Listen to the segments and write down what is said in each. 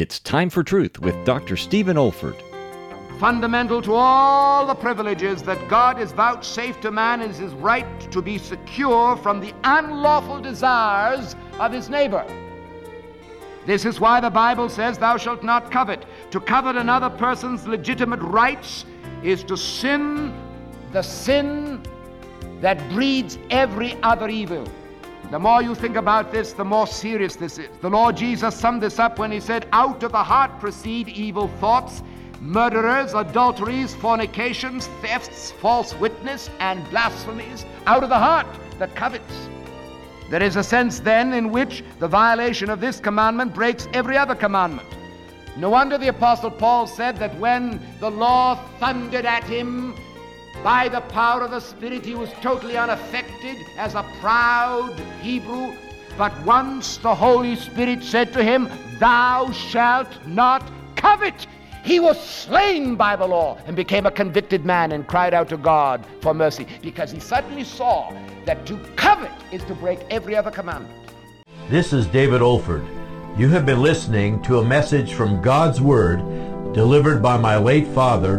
It's Time for Truth with Dr. Stephen Olford. Fundamental to all the privileges that God has vouchsafed to man is his right to be secure from the unlawful desires of his neighbor. This is why the Bible says, Thou shalt not covet. To covet another person's legitimate rights is to sin the sin that breeds every other evil. The more you think about this, the more serious this is. The Lord Jesus summed this up when he said, Out of the heart proceed evil thoughts, murderers, adulteries, fornications, thefts, false witness, and blasphemies. Out of the heart that covets. There is a sense then in which the violation of this commandment breaks every other commandment. No wonder the Apostle Paul said that when the law thundered at him, by the power of the Spirit, he was totally unaffected as a proud Hebrew. But once the Holy Spirit said to him, Thou shalt not covet, he was slain by the law and became a convicted man and cried out to God for mercy because he suddenly saw that to covet is to break every other commandment. This is David Olford. You have been listening to a message from God's Word delivered by my late father,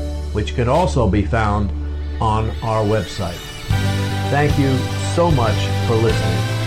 which can also be found on our website. Thank you so much for listening.